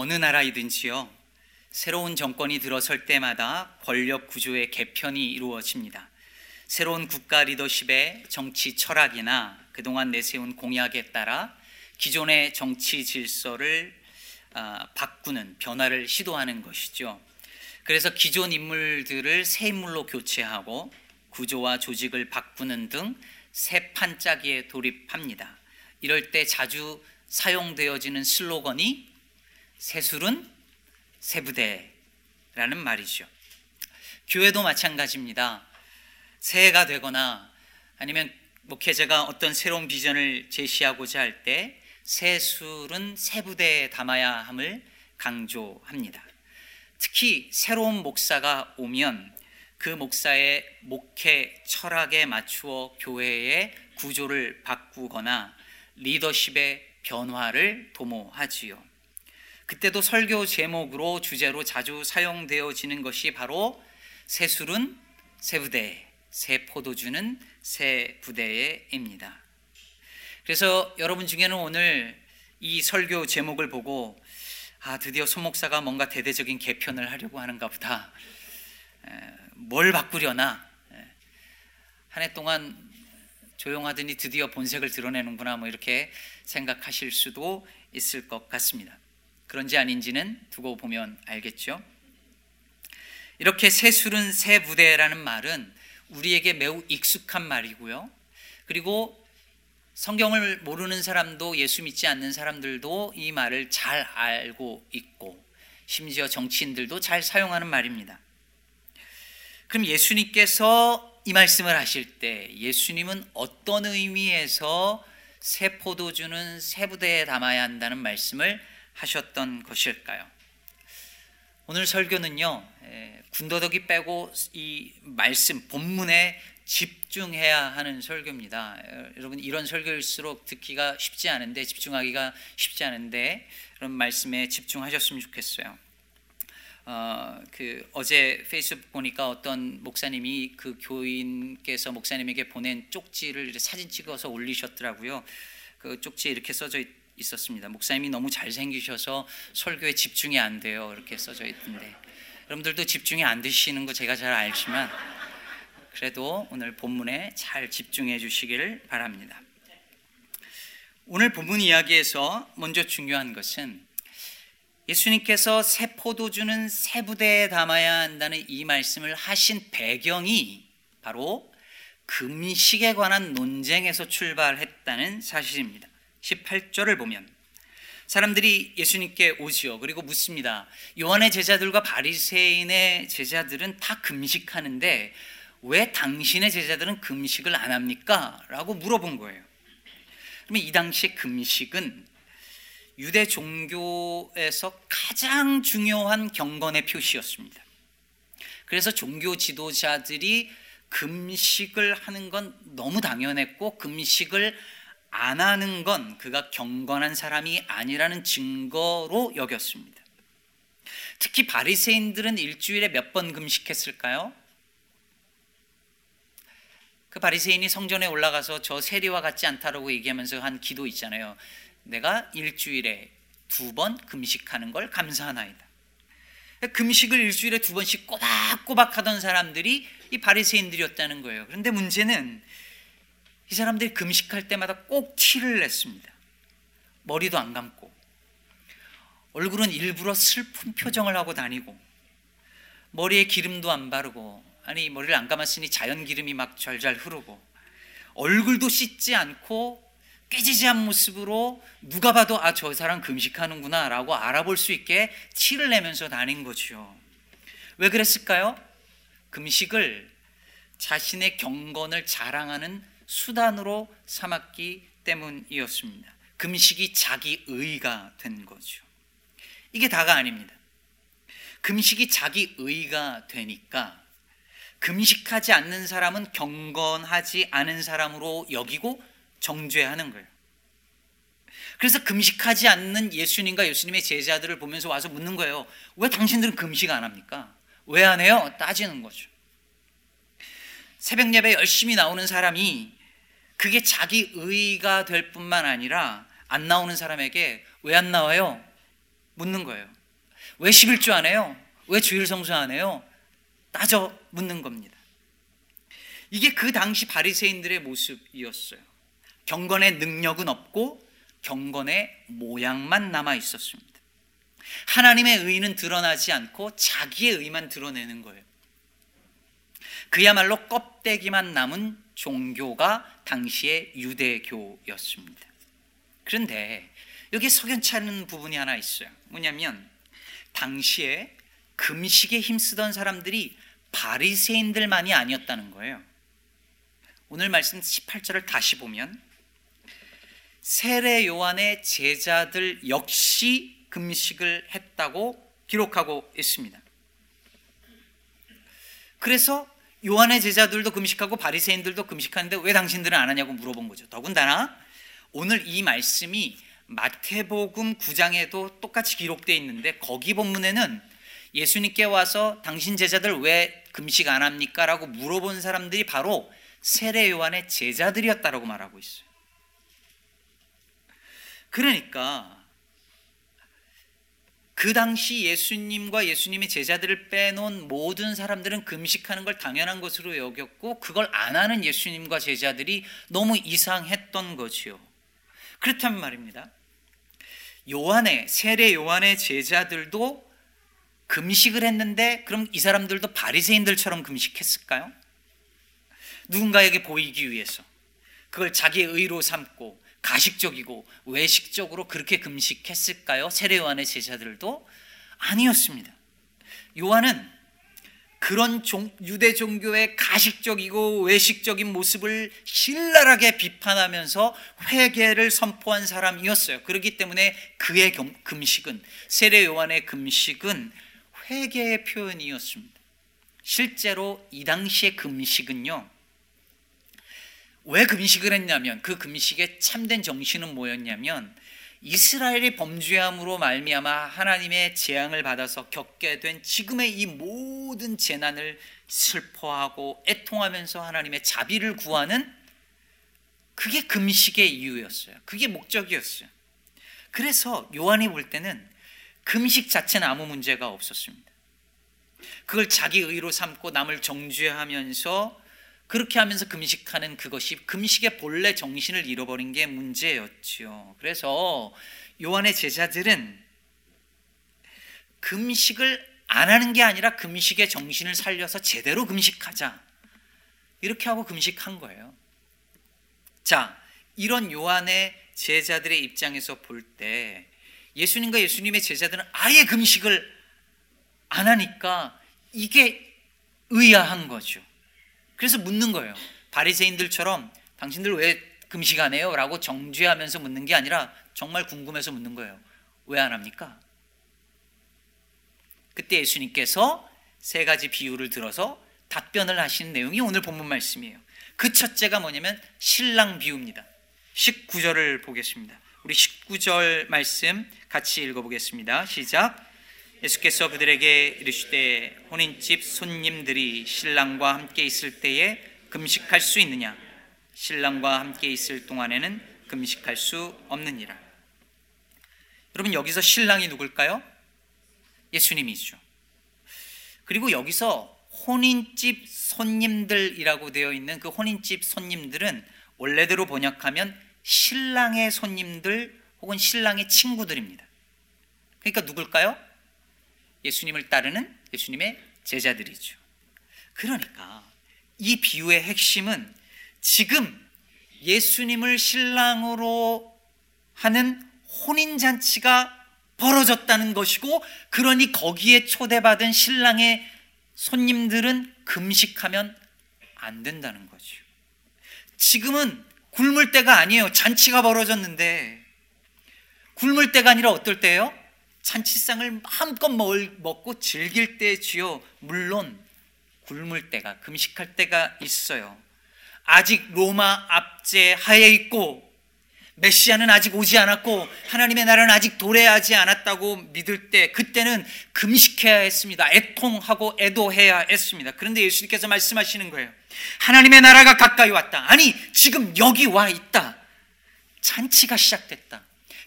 어느 나라이든지요, 새로운 정권이 들어설 때마다 권력 구조의 개편이 이루어집니다. 새로운 국가 리더십의 정치 철학이나 그동안 내세운 공약에 따라 기존의 정치 질서를 아, 바꾸는 변화를 시도하는 것이죠. 그래서 기존 인물들을 새 인물로 교체하고 구조와 조직을 바꾸는 등 새 판짜기에 돌입합니다. 이럴 때 자주 사용되어지는 슬로건이 새술은 새부대라는 말이죠. 교회도 마찬가지입니다. 새해가 되거나 아니면 목회자가 어떤 새로운 비전을 제시하고자 할때 새술은 새부대에 담아야 함을 강조합니다. 특히 새로운 목사가 오면 그 목사의 목회 철학에 맞추어 교회의 구조를 바꾸거나 리더십의 변화를 도모하지요. 그때도 설교 제목으로 주제로 자주 사용되어지는 것이 바로 새 술은 새 부대, 새 포도주는 새 부대에입니다. 그래서 여러분 중에는 오늘 이 설교 제목을 보고 아 드디어 손 목사가 뭔가 대대적인 개편을 하려고 하는가 보다. 뭘 바꾸려나 한 해 동안 조용하더니 드디어 본색을 드러내는구나 뭐 이렇게 생각하실 수도 있을 것 같습니다. 그런지 아닌지는 두고 보면 알겠죠. 이렇게 새 술은 새 부대라는 말은 우리에게 매우 익숙한 말이고요. 그리고 성경을 모르는 사람도 예수 믿지 않는 사람들도 이 말을 잘 알고 있고 심지어 정치인들도 잘 사용하는 말입니다. 그럼 예수님께서 이 말씀을 하실 때 예수님은 어떤 의미에서 새 포도주는 새 부대에 담아야 한다는 말씀을 하셨던 것일까요? 오늘 설교는요, 군더더기 빼고 이 말씀, 본문에 집중해야 하는 설교입니다. 여러분, 이런 설교일수록 듣기가 쉽지 않은데, 집중하기가 쉽지 않은데, 그런 말씀에 집중하셨으면 좋겠어요. 어, 그 어제 페이스북 보니까 어떤 목사님이 그 교인께서 목사님에게 보낸 쪽지를 사진 찍어서 올리셨더라고요. 그 쪽지에 이렇게 써져 있, 있었습니다. 목사님이 너무 잘생기셔서 설교에 집중이 안 돼요. 이렇게 써져 있던데. 여러분들도 집중이 안 되시는 거 제가 잘 알지만 그래도 오늘 본문에 잘 집중해 주시기를 바랍니다. 오늘 본문 이야기에서 먼저 중요한 것은 예수님께서 새 포도주는 새 부대에 담아야 한다는 이 말씀을 하신 배경이 바로 금식에 관한 논쟁에서 출발했다는 사실입니다. 18절을 보면 사람들이 예수님께 오지요. 그리고 묻습니다. 요한의 제자들과 바리새인의 제자들은 다 금식하는데 왜 당신의 제자들은 금식을 안 합니까? 라고 물어본 거예요. 그러면 이 당시 금식은 유대 종교에서 가장 중요한 경건의 표시였습니다. 그래서 종교 지도자들이 금식을 하는 건 너무 당연했고 금식을 안 하는 건 그가 경건한 사람이 아니라는 증거로 여겼습니다. 특히 바리새인들은 일주일에 몇 번 금식했을까요? 그 바리새인이 성전에 올라가서 저 세리와 같지 않다라고 얘기하면서 한 기도 있잖아요. 내가 일주일에 두 번 금식하는 걸 감사하나이다. 금식을 일주일에 두 번씩 꼬박꼬박 하던 사람들이 이 바리새인들이었다는 거예요. 그런데 문제는 이 사람들이 금식할 때마다 꼭 티를 냈습니다. 머리도 안 감고 얼굴은 일부러 슬픈 표정을 하고 다니고 머리에 기름도 안 바르고 아니 머리를 안 감았으니 자연 기름이 막 절절 흐르고 얼굴도 씻지 않고 깨지지한 모습으로 누가 봐도 아 저 사람 금식하는구나라고 알아볼 수 있게 티를 내면서 다닌 거죠. 왜 그랬을까요? 금식을 자신의 경건을 자랑하는 수단으로 삼았기 때문이었습니다. 금식이 자기 의가 된 거죠. 이게 다가 아닙니다. 금식이 자기 의가 되니까 금식하지 않는 사람은 경건하지 않은 사람으로 여기고 정죄하는 거예요. 그래서 금식하지 않는 예수님과 예수님의 제자들을 보면서 와서 묻는 거예요. 왜 당신들은 금식 안 합니까? 왜 안 해요? 따지는 거죠. 새벽 예배 열심히 나오는 사람이 그게 자기 의가 될 뿐만 아니라 안 나오는 사람에게 왜 안 나와요? 묻는 거예요. 왜 11조 안 해요? 왜 주일 성수 안 해요? 따져 묻는 겁니다. 이게 그 당시 바리새인들의 모습이었어요. 경건의 능력은 없고 경건의 모양만 남아 있었습니다. 하나님의 의는 드러나지 않고 자기의 의만 드러내는 거예요. 그야말로 껍데기만 남은 종교가 당시의 유대교였습니다. 그런데 여기 석연치 않은 부분이 하나 있어요. 뭐냐면 당시에 금식에 힘쓰던 사람들이 바리새인들만이 아니었다는 거예요. 오늘 말씀 18절을 다시 보면 세례 요한의 제자들 역시 금식을 했다고 기록하고 있습니다. 그래서 요한의 제자들도 금식하고 바리새인들도 금식하는데 왜 당신들은 안 하냐고 물어본 거죠. 더군다나 오늘 이 말씀이 마태복음 9장에도 똑같이 기록되어 있는데 거기 본문에는 예수님께 와서 당신 제자들 왜 금식 안 합니까? 라고 물어본 사람들이 바로 세례 요한의 제자들이었다라고 말하고 있어요. 그러니까 그 당시 예수님과 예수님의 제자들을 빼놓은 모든 사람들은 금식하는 걸 당연한 것으로 여겼고 그걸 안 하는 예수님과 제자들이 너무 이상했던 거지요. 그렇다면 말입니다. 요한의 세례 요한의 제자들도 금식을 했는데 그럼 이 사람들도 바리새인들처럼 금식했을까요? 누군가에게 보이기 위해서 그걸 자기의 의로 삼고 가식적이고 외식적으로 그렇게 금식했을까요? 세례 요한의 제자들도 아니었습니다. 요한은 그런 종, 유대 종교의 가식적이고 외식적인 모습을 신랄하게 비판하면서 회개를 선포한 사람이었어요. 그렇기 때문에 그의 금식은 세례 요한의 금식은 회개의 표현이었습니다. 실제로 이 당시의 금식은요. 왜 금식을 했냐면 그 금식의 참된 정신은 뭐였냐면 이스라엘이 범죄함으로 말미암아 하나님의 재앙을 받아서 겪게 된 지금의 이 모든 재난을 슬퍼하고 애통하면서 하나님의 자비를 구하는 그게 금식의 이유였어요. 그게 목적이었어요. 그래서 요한이 볼 때는 금식 자체는 아무 문제가 없었습니다. 그걸 자기 의로 삼고 남을 정죄하면서 그렇게 하면서 금식하는 그것이 금식의 본래 정신을 잃어버린 게 문제였지요. 그래서 요한의 제자들은 금식을 안 하는 게 아니라 금식의 정신을 살려서 제대로 금식하자. 이렇게 하고 금식한 거예요. 자, 이런 요한의 제자들의 입장에서 볼 때 예수님과 예수님의 제자들은 아예 금식을 안 하니까 이게 의아한 거죠. 그래서 묻는 거예요. 바리새인들처럼 당신들 왜 금식 안 해요? 라고 정죄하면서 묻는 게 아니라 정말 궁금해서 묻는 거예요. 왜 안 합니까? 그때 예수님께서 세 가지 비유를 들어서 답변을 하신 내용이 오늘 본문 말씀이에요. 그 첫째가 뭐냐면 신랑 비유입니다. 19절을 보겠습니다. 우리 19절 말씀 같이 읽어보겠습니다. 시작. 예수께서 그들에게 이르시되 혼인집 손님들이 신랑과 함께 있을 때에 금식할 수 있느냐 신랑과 함께 있을 동안에는 금식할 수 없느니라 여러분 여기서 신랑이 누굴까요? 예수님이죠 그리고 여기서 혼인집 손님들이라고 되어 있는 그 혼인집 손님들은 원래대로 번역하면 신랑의 손님들 혹은 신랑의 친구들입니다 그러니까 누굴까요? 예수님을 따르는 예수님의 제자들이죠. 그러니까 이 비유의 핵심은 지금 예수님을 신랑으로 하는 혼인잔치가 벌어졌다는 것이고, 그러니 거기에 초대받은 신랑의 손님들은 금식하면 안 된다는 거죠. 지금은 굶을 때가 아니에요. 잔치가 벌어졌는데, 굶을 때가 아니라 어떨 때예요? 잔치상을 마음껏 먹고 즐길 때지요. 물론 굶을 때가 금식할 때가 있어요. 아직 로마 압제 하에 있고 메시아는 아직 오지 않았고 하나님의 나라는 아직 도래하지 않았다고 믿을 때 그때는 금식해야 했습니다. 애통하고 애도해야 했습니다. 그런데 예수님께서 말씀하시는 거예요. 하나님의 나라가 가까이 왔다. 아니 지금 여기 와 있다. 잔치가 시작됐다.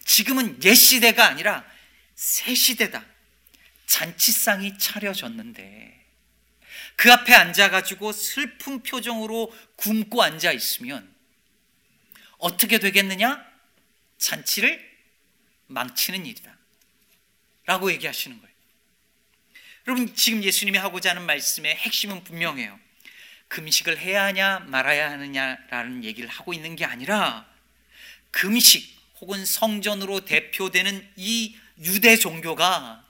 지금은 옛 시대가 아니라 새 시대다. 잔치상이 차려졌는데 그 앞에 앉아가지고 슬픈 표정으로 굶고 앉아 있으면 어떻게 되겠느냐? 잔치를 망치는 일이다. 라고 얘기하시는 거예요. 여러분, 지금 예수님이 하고자 하는 말씀의 핵심은 분명해요. 금식을 해야 하냐 말아야 하느냐라는 얘기를 하고 있는 게 아니라 금식 혹은 성전으로 대표되는 이 유대 종교가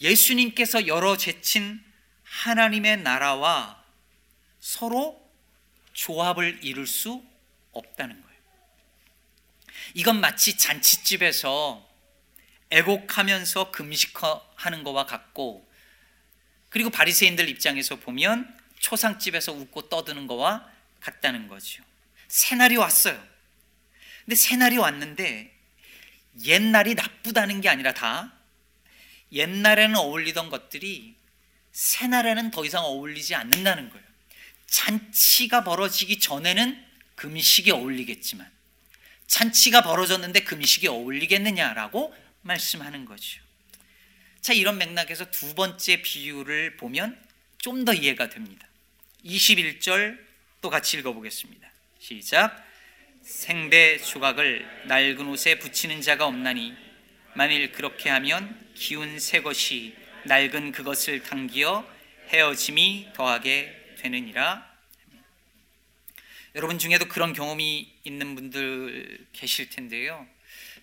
예수님께서 열어 제친 하나님의 나라와 서로 조합을 이룰 수 없다는 거예요. 이건 마치 잔치집에서 애곡하면서 금식하는 것과 같고 그리고 바리새인들 입장에서 보면 초상집에서 웃고 떠드는 것과 같다는 거죠. 새날이 왔어요. 근데 새날이 왔는데 옛날이 나쁘다는 게 아니라 다 옛날에는 어울리던 것들이 새날에는 더 이상 어울리지 않는다는 거예요. 잔치가 벌어지기 전에는 금식이 어울리겠지만 잔치가 벌어졌는데 금식이 어울리겠느냐라고 말씀하는 거죠. 자, 이런 맥락에서 두 번째 비유를 보면 좀 더 이해가 됩니다. 21절 또 같이 읽어보겠습니다. 시작. 생배 조각을 낡은 옷에 붙이는 자가 없나니 만일 그렇게 하면 기운 새 것이 낡은 그것을 당기어 헤어짐이 더하게 되느니라. 여러분 중에도 그런 경험이 있는 분들 계실 텐데요.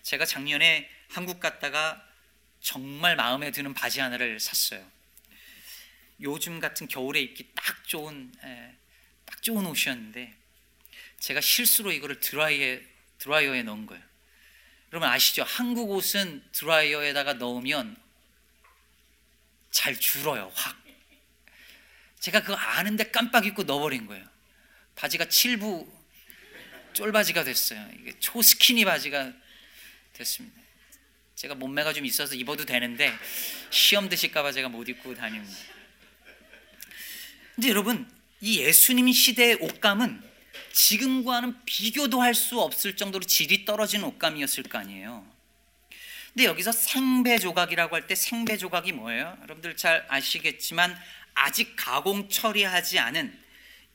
제가 작년에 한국 갔다가 정말 마음에 드는 바지 하나를 샀어요. 요즘 같은 겨울에 입기 딱 좋은 에, 딱 좋은 옷이었는데 제가 실수로 이거를 드라이에 드라이어에 넣은 거예요. 여러분 아시죠? 한국 옷은 드라이어에다가 넣으면 잘 줄어요, 확. 제가 그거 아는데 깜빡 잊고 넣어버린 거예요. 바지가 7부 쫄바지가 됐어요. 이게 초스키니 바지가 됐습니다. 제가 몸매가 좀 있어서 입어도 되는데 시험 드실까봐 제가 못 입고 다닙니다. 근데 여러분, 이 예수님 시대의 옷감은 지금과는 비교도 할 수 없을 정도로 질이 떨어진 옷감이었을 거 아니에요. 근데 여기서 생배 조각이라고 할 때 생배 조각이 뭐예요? 여러분들 잘 아시겠지만 아직 가공 처리하지 않은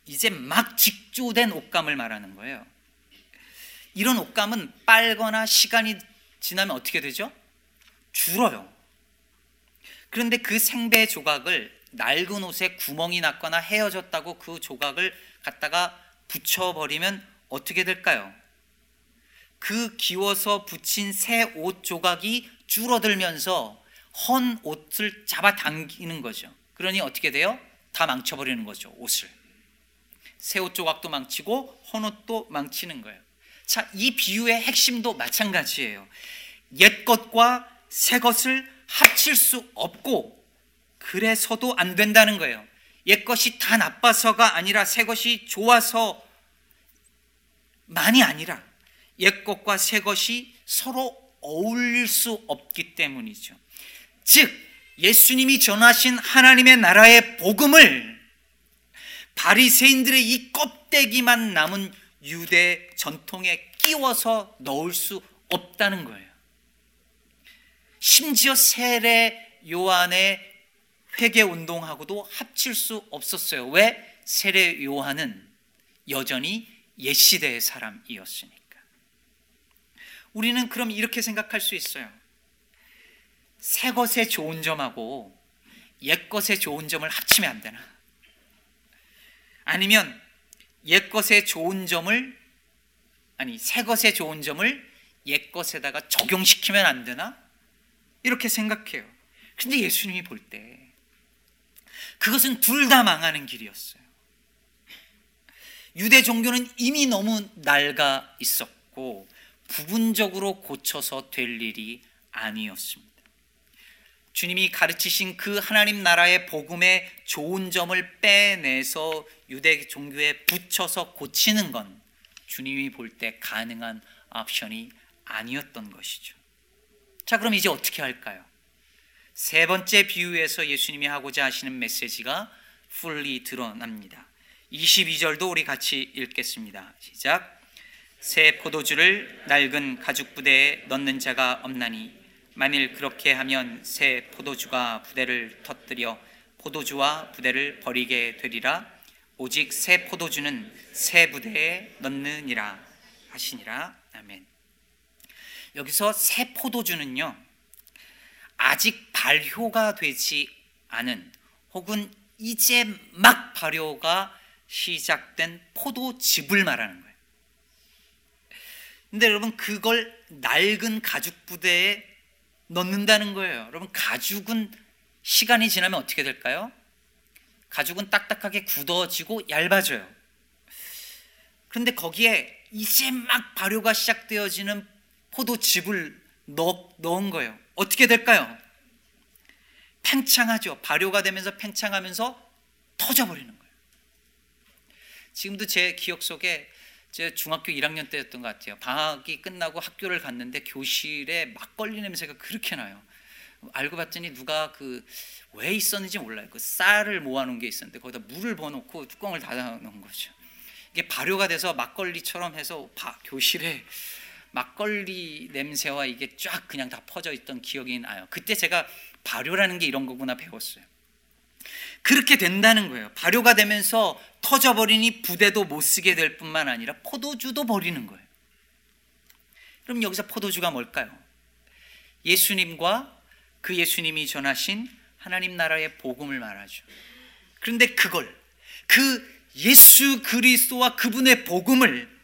이제 막 직조된 옷감을 말하는 거예요. 이런 옷감은 빨거나 시간이 지나면 어떻게 되죠? 줄어요. 그런데 그 생배 조각을 낡은 옷에 구멍이 났거나 헤어졌다고 그 조각을 갖다가 붙여버리면 어떻게 될까요? 그 기워서 붙인 새 옷 조각이 줄어들면서 헌 옷을 잡아당기는 거죠. 그러니 어떻게 돼요? 다 망쳐버리는 거죠, 옷을. 새 옷 조각도 망치고 헌 옷도 망치는 거예요. 자, 이 비유의 핵심도 마찬가지예요. 옛 것과 새 것을 합칠 수 없고 그래서도 안 된다는 거예요. 옛 것이 다 나빠서가 아니라 새 것이 좋아서 많이 아니라 옛 것과 새 것이 서로 어울릴 수 없기 때문이죠. 즉 예수님이 전하신 하나님의 나라의 복음을 바리새인들의 이 껍데기만 남은 유대 전통에 끼워서 넣을 수 없다는 거예요. 심지어 세례 요한의 회개 운동하고도 합칠 수 없었어요. 왜? 세례 요한은 여전히 옛 시대의 사람이었으니까. 우리는 그럼 이렇게 생각할 수 있어요. 새 것의 좋은 점하고 옛 것의 좋은 점을 합치면 안 되나? 아니면 옛 것의 좋은 점을 아니 새 것의 좋은 점을 옛 것에다가 적용시키면 안 되나? 이렇게 생각해요. 근데 예수님이 볼 때 그것은 둘 다 망하는 길이었어요. 유대 종교는 이미 너무 낡아 있었고 부분적으로 고쳐서 될 일이 아니었습니다. 주님이 가르치신 그 하나님 나라의 복음의 좋은 점을 빼내서 유대 종교에 붙여서 고치는 건 주님이 볼 때 가능한 옵션이 아니었던 것이죠. 자, 그럼 이제 어떻게 할까요? 세 번째 비유에서 예수님이 하고자 하시는 메시지가 풀리 드러납니다. 22절도 우리 같이 읽겠습니다. 시작. 새 포도주를 낡은 가죽 부대에 넣는 자가 없나니 만일 그렇게 하면 새 포도주가 부대를 터뜨려 포도주와 부대를 버리게 되리라 오직 새 포도주는 새 부대에 넣느니라 하시니라 아멘. 여기서 새 포도주는요 아직 발효가 되지 않은 혹은 이제 막 발효가 시작된 포도즙을 말하는 거예요. 근데 여러분 그걸 낡은 가죽 부대에 넣는다는 거예요. 여러분 가죽은 시간이 지나면 어떻게 될까요? 가죽은 딱딱하게 굳어지고 얇아져요. 그런데 거기에 이제 막 발효가 시작되어지는 포도즙을 넣, 넣은 거예요. 어떻게 될까요? 팽창하죠. 발효가 되면서 팽창하면서 터져버리는 거예요. 지금도 제 기억 속에 제 중학교 1학년 때였던 것 같아요. 방학이 끝나고 학교를 갔는데 교실에 막걸리 냄새가 그렇게 나요. 알고 봤더니 누가 그 왜 있었는지 몰라요. 그 쌀을 모아놓은 게 있었는데 거기다 물을 부어놓고 뚜껑을 닫아놓은 거죠. 이게 발효가 돼서 막걸리처럼 해서 바, 교실에 막걸리 냄새와 이게 쫙 그냥 다 퍼져 있던 기억이 나요. 그때 제가 발효라는 게 이런 거구나 배웠어요. 그렇게 된다는 거예요. 발효가 되면서 터져버리니 부대도 못 쓰게 될 뿐만 아니라 포도주도 버리는 거예요. 그럼 여기서 포도주가 뭘까요? 예수님과 그 예수님이 전하신 하나님 나라의 복음을 말하죠. 그런데 그걸 그 예수 그리스도와 그분의 복음을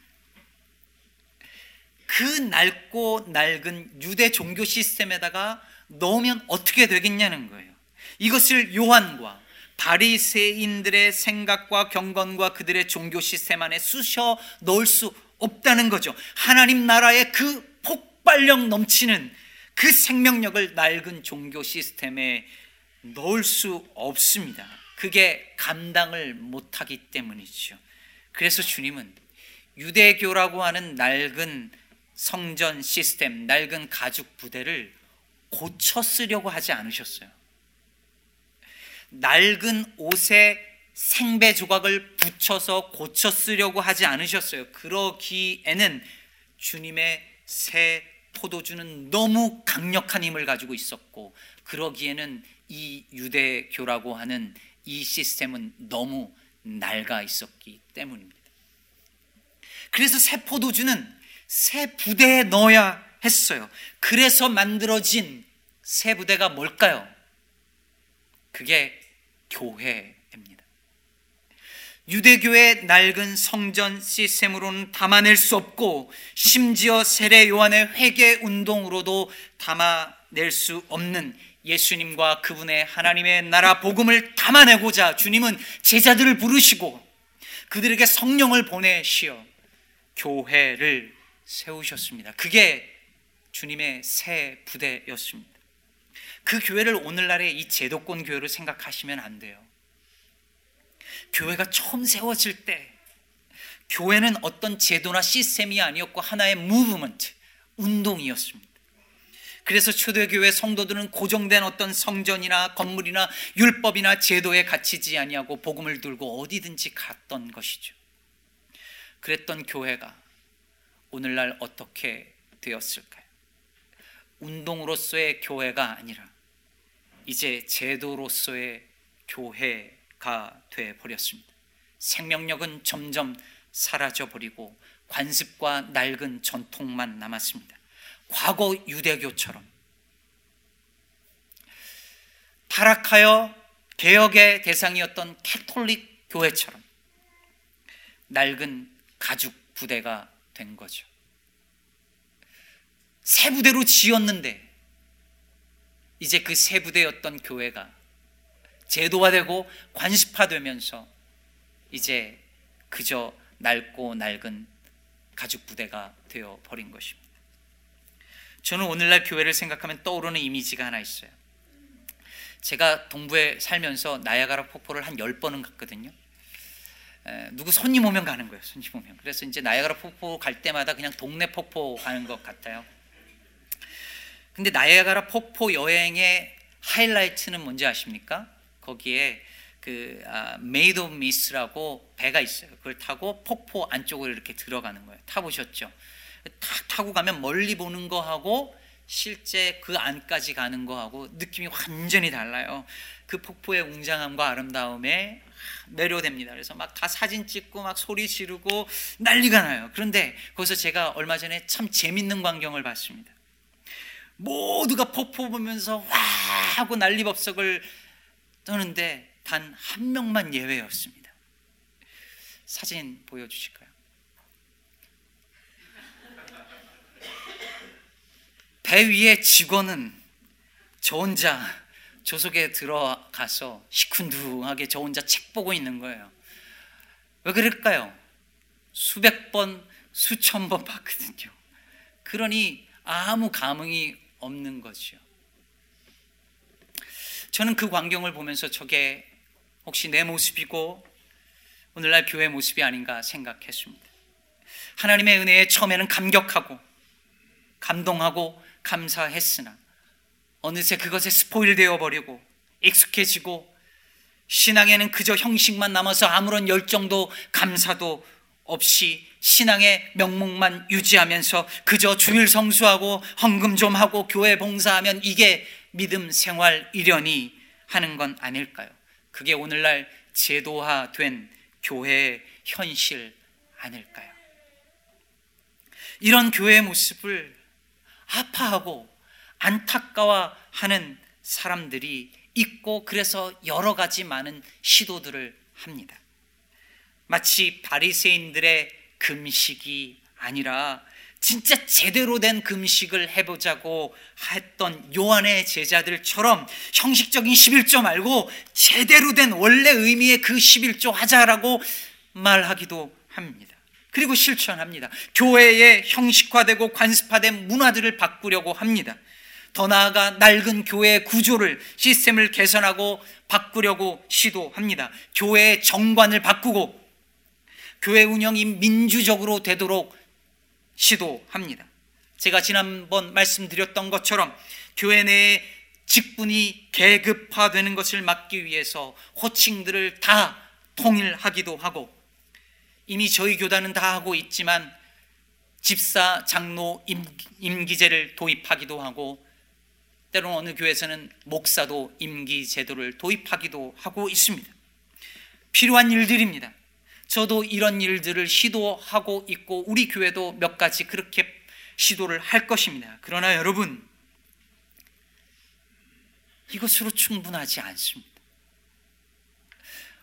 그 낡고 낡은 유대 종교 시스템에다가 넣으면 어떻게 되겠냐는 거예요. 이것을 요한과 바리새인들의 생각과 경건과 그들의 종교 시스템 안에 쑤셔 넣을 수 없다는 거죠. 하나님 나라의 그 폭발력 넘치는 그 생명력을 낡은 종교 시스템에 넣을 수 없습니다. 그게 감당을 못하기 때문이죠. 그래서 주님은 유대교라고 하는 낡은 성전 시스템, 낡은 가죽 부대를 고쳐 쓰려고 하지 않으셨어요. 낡은 옷에 생배 조각을 붙여서 고쳐 쓰려고 하지 않으셨어요. 그러기에는 주님의 새 포도주는 너무 강력한 힘을 가지고 있었고, 그러기에는 이 유대교라고 하는 이 시스템은 너무 낡아 있었기 때문입니다. 그래서 새 포도주는 새 부대에 넣어야 했어요. 그래서 만들어진 새 부대가 뭘까요? 그게 교회입니다. 유대교의 낡은 성전 시스템으로는 담아낼 수 없고 심지어 세례 요한의 회개 운동으로도 담아낼 수 없는 예수님과 그분의 하나님의 나라 복음을 담아내고자 주님은 제자들을 부르시고 그들에게 성령을 보내시어 교회를 세우셨습니다. 그게 주님의 새 부대였습니다. 그 교회를 오늘날의 이 제도권 교회로 생각하시면 안 돼요. 교회가 처음 세워질 때 교회는 어떤 제도나 시스템이 아니었고 하나의 무브먼트, 운동이었습니다. 그래서 초대교회 성도들은 고정된 어떤 성전이나 건물이나 율법이나 제도에 갇히지 아니하고 복음을 들고 어디든지 갔던 것이죠. 그랬던 교회가 오늘날 어떻게 되었을까요? 운동으로서의 교회가 아니라 이제 제도로서의 교회가 돼 버렸습니다. 생명력은 점점 사라져 버리고 관습과 낡은 전통만 남았습니다. 과거 유대교처럼 타락하여 개혁의 대상이었던 캐톨릭 교회처럼 낡은 가죽 부대가 된 거죠. 새 부대로 지었는데 이제 그새 부대였던 교회가 제도화되고 관습화되면서 이제 그저 낡고 낡은 가죽 부대가 되어 버린 것입니다. 저는 오늘날 교회를 생각하면 떠오르는 이미지가 하나 있어요. 제가 동부에 살면서 나야가라 폭포를 한 10번은 갔거든요. 에, 누구 손님 오면 가는 거예요. 손님 오면. 그래서 이제 나야가라 폭포 갈 때마다 그냥 동네 폭포 가는 것 같아요. 근데 나이아가라 폭포 여행의 하이라이트는 뭔지 아십니까? 거기에 그 아, Maid of Mist라고 배가 있어요. 그걸 타고 폭포 안쪽으로 이렇게 들어가는 거예요. 타보셨죠? 탁 타고 가면 멀리 보는 거하고 실제 그 안까지 가는 거하고 느낌이 완전히 달라요. 그 폭포의 웅장함과 아름다움에 매료됩니다. 그래서 막 다 사진 찍고 막 소리 지르고 난리가 나요. 그런데 거기서 제가 얼마 전에 참 재밌는 광경을 봤습니다. 모두가 폭포 보면서 와 하고 난리법석을 떠는데 단 한 명만 예외였습니다. 사진 보여주실까요? 배 위에 직원은 저 혼자 조속에 들어가서 시큰둥하게 저 혼자 책 보고 있는 거예요. 왜 그럴까요? 수백 번, 수천 번 봤거든요. 그러니 아무 감흥이 없는 거죠. 저는 그 광경을 보면서 저게 혹시 내 모습이고 오늘날 교회 모습이 아닌가 생각했습니다. 하나님의 은혜에 처음에는 감격하고 감동하고 감사했으나 어느새 그것에 스포일 되어 버리고 익숙해지고 신앙에는 그저 형식만 남아서 아무런 열정도 감사도 없이 신앙의 명목만 유지하면서 그저 주일 성수하고 헌금 좀 하고 교회 봉사하면 이게 믿음 생활 이련이 하는 건 아닐까요? 그게 오늘날 제도화된 교회의 현실 아닐까요? 이런 교회의 모습을 아파하고 안타까워하는 사람들이 있고 그래서 여러 가지 많은 시도들을 합니다. 마치 바리새인들의 금식이 아니라 진짜 제대로 된 금식을 해보자고 했던 요한의 제자들처럼 형식적인 11조 말고 제대로 된 원래 의미의 그 11조 하자라고 말하기도 합니다. 그리고 실천합니다. 교회의 형식화되고 관습화된 문화들을 바꾸려고 합니다. 더 나아가 낡은 교회의 구조를 시스템을 개선하고 바꾸려고 시도합니다. 교회의 정관을 바꾸고 교회 운영이 민주적으로 되도록 시도합니다. 제가 지난번 말씀드렸던 것처럼 교회 내에 직분이 계급화되는 것을 막기 위해서 호칭들을 다 통일하기도 하고 이미 저희 교단은 다 하고 있지만 집사, 장로, 임기제를 도입하기도 하고 때로는 어느 교회에서는 목사도 임기 제도를 도입하기도 하고 있습니다. 필요한 일들입니다. 저도 이런 일들을 시도하고 있고 우리 교회도 몇 가지 그렇게 시도를 할 것입니다. 그러나 여러분 이것으로 충분하지 않습니다.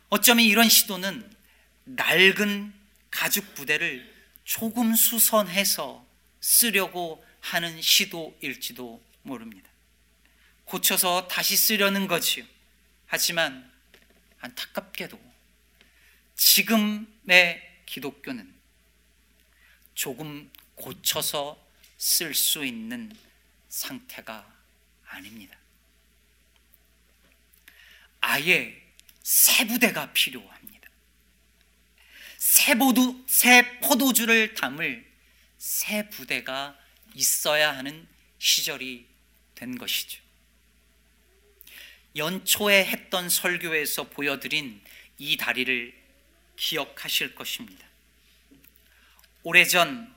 어쩌면 이런 시도는 낡은 가죽 부대를 조금 수선해서 쓰려고 하는 시도일지도 모릅니다. 고쳐서 다시 쓰려는 거지요. 하지만 안타깝게도 지금의 기독교는 조금 고쳐서 쓸 수 있는 상태가 아닙니다. 아예 새 부대가 필요합니다. 새, 보도, 새 포도주를 담을 새 부대가 있어야 하는 시절이 된 것이죠. 연초에 했던 설교에서 보여드린 이 다리를 기억하실 것입니다. 오래전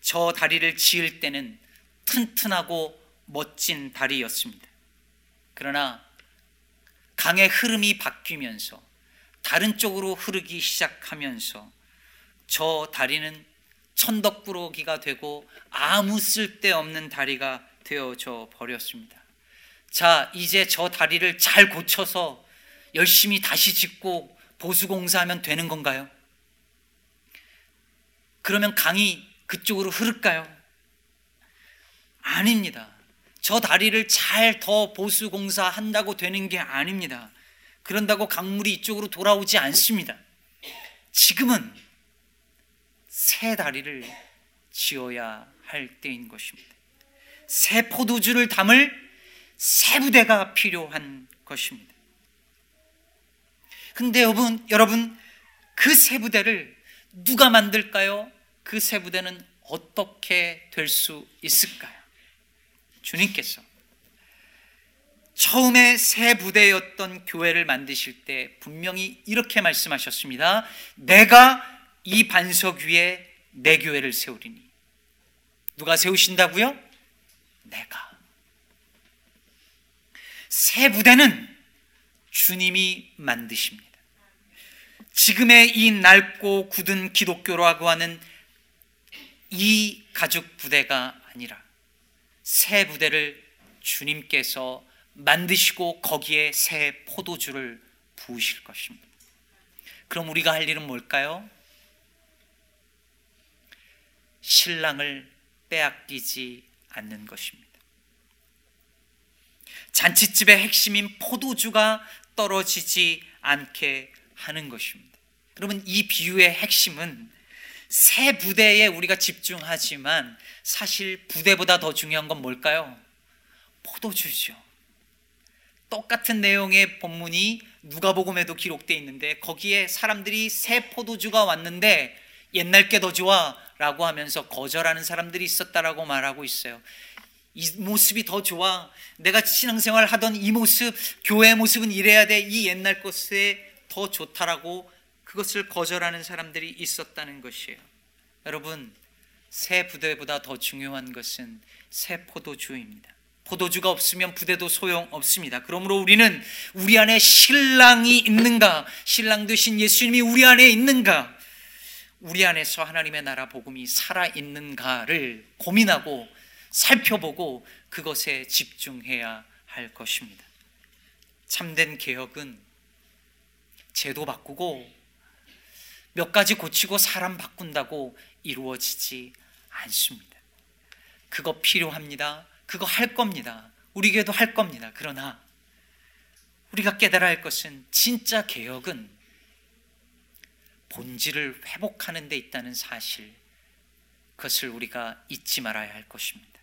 저 다리를 지을 때는 튼튼하고 멋진 다리였습니다. 그러나 강의 흐름이 바뀌면서 다른 쪽으로 흐르기 시작하면서 저 다리는 천덕꾸러기가 되고 아무 쓸데없는 다리가 되어져 버렸습니다. 자, 이제 저 다리를 잘 고쳐서 열심히 다시 짓고 보수공사하면 되는 건가요? 그러면 강이 그쪽으로 흐를까요? 아닙니다. 저 다리를 잘 더 보수공사한다고 되는 게 아닙니다. 그런다고 강물이 이쪽으로 돌아오지 않습니다. 지금은 새 다리를 지어야 할 때인 것입니다. 새 포도주를 담을 새 부대가 필요한 것입니다. 근데 여러분, 여러분, 그 새 부대를 누가 만들까요? 그 새 부대는 어떻게 될 수 있을까요? 주님께서 처음에 새 부대였던 교회를 만드실 때 분명히 이렇게 말씀하셨습니다. 내가 이 반석 위에 내 교회를 세우리니. 누가 세우신다고요? 내가. 새 부대는 주님이 만드십니다. 지금의 이 낡고 굳은 기독교라고 하는 이 가죽 부대가 아니라 새 부대를 주님께서 만드시고 거기에 새 포도주를 부으실 것입니다. 그럼 우리가 할 일은 뭘까요? 신랑을 빼앗기지 않는 것입니다. 잔치집의 핵심인 포도주가 떨어지지 않게 하는 것입니다. 여러분, 이 비유의 핵심은 새 부대에 우리가 집중하지만 사실 부대보다 더 중요한 건 뭘까요? 포도주죠. 똑같은 내용의 본문이 누가복음에도 기록되어 있는데 거기에 사람들이 새 포도주가 왔는데 옛날 게 더 좋아라고 하면서 거절하는 사람들이 있었다라고 말하고 있어요. 이 모습이 더 좋아. 내가 신앙생활 하던 이 모습, 교회 모습은 이래야 돼. 이 옛날 것에 더 좋다라고 그것을 거절하는 사람들이 있었다는 것이에요. 여러분, 새 부대보다 더 중요한 것은 새 포도주입니다. 포도주가 없으면 부대도 소용 없습니다. 그러므로 우리는 우리 안에 신랑이 있는가, 신랑 되신 예수님이 우리 안에 있는가, 우리 안에서 하나님의 나라 복음이 살아 있는가를 고민하고 살펴보고 그것에 집중해야 할 것입니다. 참된 개혁은 제도 바꾸고 몇 가지 고치고 사람 바꾼다고 이루어지지 않습니다. 그거 필요합니다. 그거 할 겁니다. 우리 교회도 할 겁니다. 그러나 우리가 깨달아야 할 것은 진짜 개혁은 본질을 회복하는 데 있다는 사실 그것을 우리가 잊지 말아야 할 것입니다.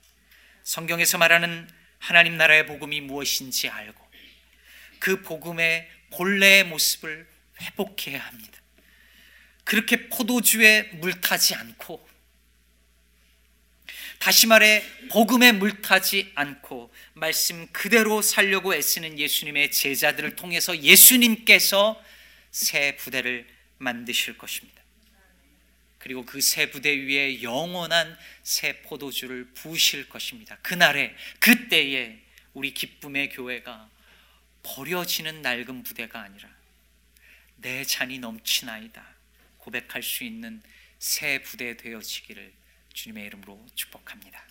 성경에서 말하는 하나님 나라의 복음이 무엇인지 알고 그 복음의 본래의 모습을 회복해야 합니다. 그렇게 포도주에 물 타지 않고 다시 말해 복음에 물타지 않고 말씀 그대로 살려고 애쓰는 예수님의 제자들을 통해서 예수님께서 새 부대를 만드실 것입니다. 그리고 그 새 부대 위에 영원한 새 포도주를 부으실 것입니다. 그날에 그때에 우리 기쁨의 교회가 버려지는 낡은 부대가 아니라 내 잔이 넘치나이다 고백할 수 있는 새 부대 되어지기를 주님의 이름으로 축복합니다.